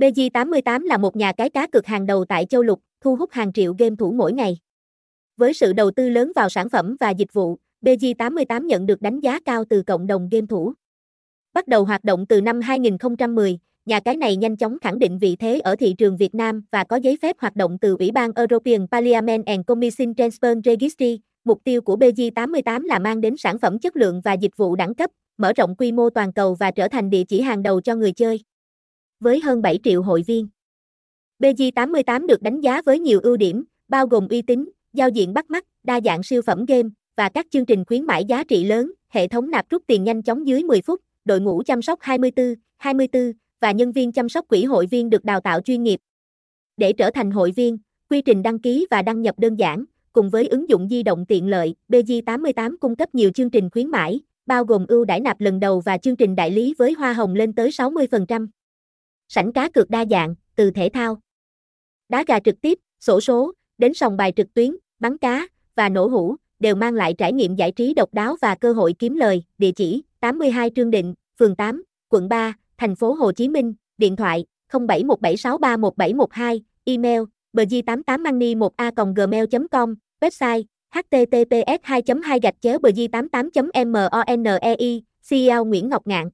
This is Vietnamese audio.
BG88 là một nhà cái cá cực hàng đầu tại châu lục, thu hút hàng triệu game thủ mỗi ngày. Với sự đầu tư lớn vào sản phẩm và dịch vụ, BG88 nhận được đánh giá cao từ cộng đồng game thủ. Bắt đầu hoạt động từ năm 2010, nhà cái này nhanh chóng khẳng định vị thế ở thị trường Việt Nam và có giấy phép hoạt động từ Ủy ban European Parliament and Commission Transfer Registry. Mục tiêu của BG88 là mang đến sản phẩm chất lượng và dịch vụ đẳng cấp, mở rộng quy mô toàn cầu và trở thành địa chỉ hàng đầu cho người chơi. Với hơn 7 triệu hội viên, BG88 được đánh giá với nhiều ưu điểm, bao gồm uy tín, giao diện bắt mắt, đa dạng siêu phẩm game và các chương trình khuyến mãi giá trị lớn, hệ thống nạp rút tiền nhanh chóng dưới 10 phút, đội ngũ chăm sóc 24, 24 và nhân viên chăm sóc quỹ hội viên được đào tạo chuyên nghiệp. Để trở thành hội viên, quy trình đăng ký và đăng nhập đơn giản, cùng với ứng dụng di động tiện lợi, BG88 cung cấp nhiều chương trình khuyến mãi, bao gồm ưu đãi nạp lần đầu và chương trình đại lý với hoa hồng lên tới 60%. Sảnh cá cược đa dạng, từ thể thao, đá gà trực tiếp, sổ số, đến sòng bài trực tuyến, bắn cá và nổ hũ đều mang lại trải nghiệm giải trí độc đáo và cơ hội kiếm lời. Địa chỉ: 82 Trương Định, phường 8, quận 3, thành phố Hồ Chí Minh, điện thoại 0717631712, email bg88money 1 a gmail com website https 2 2 gạch chéo bg88 monei CEO Nguyễn Ngọc Ngạn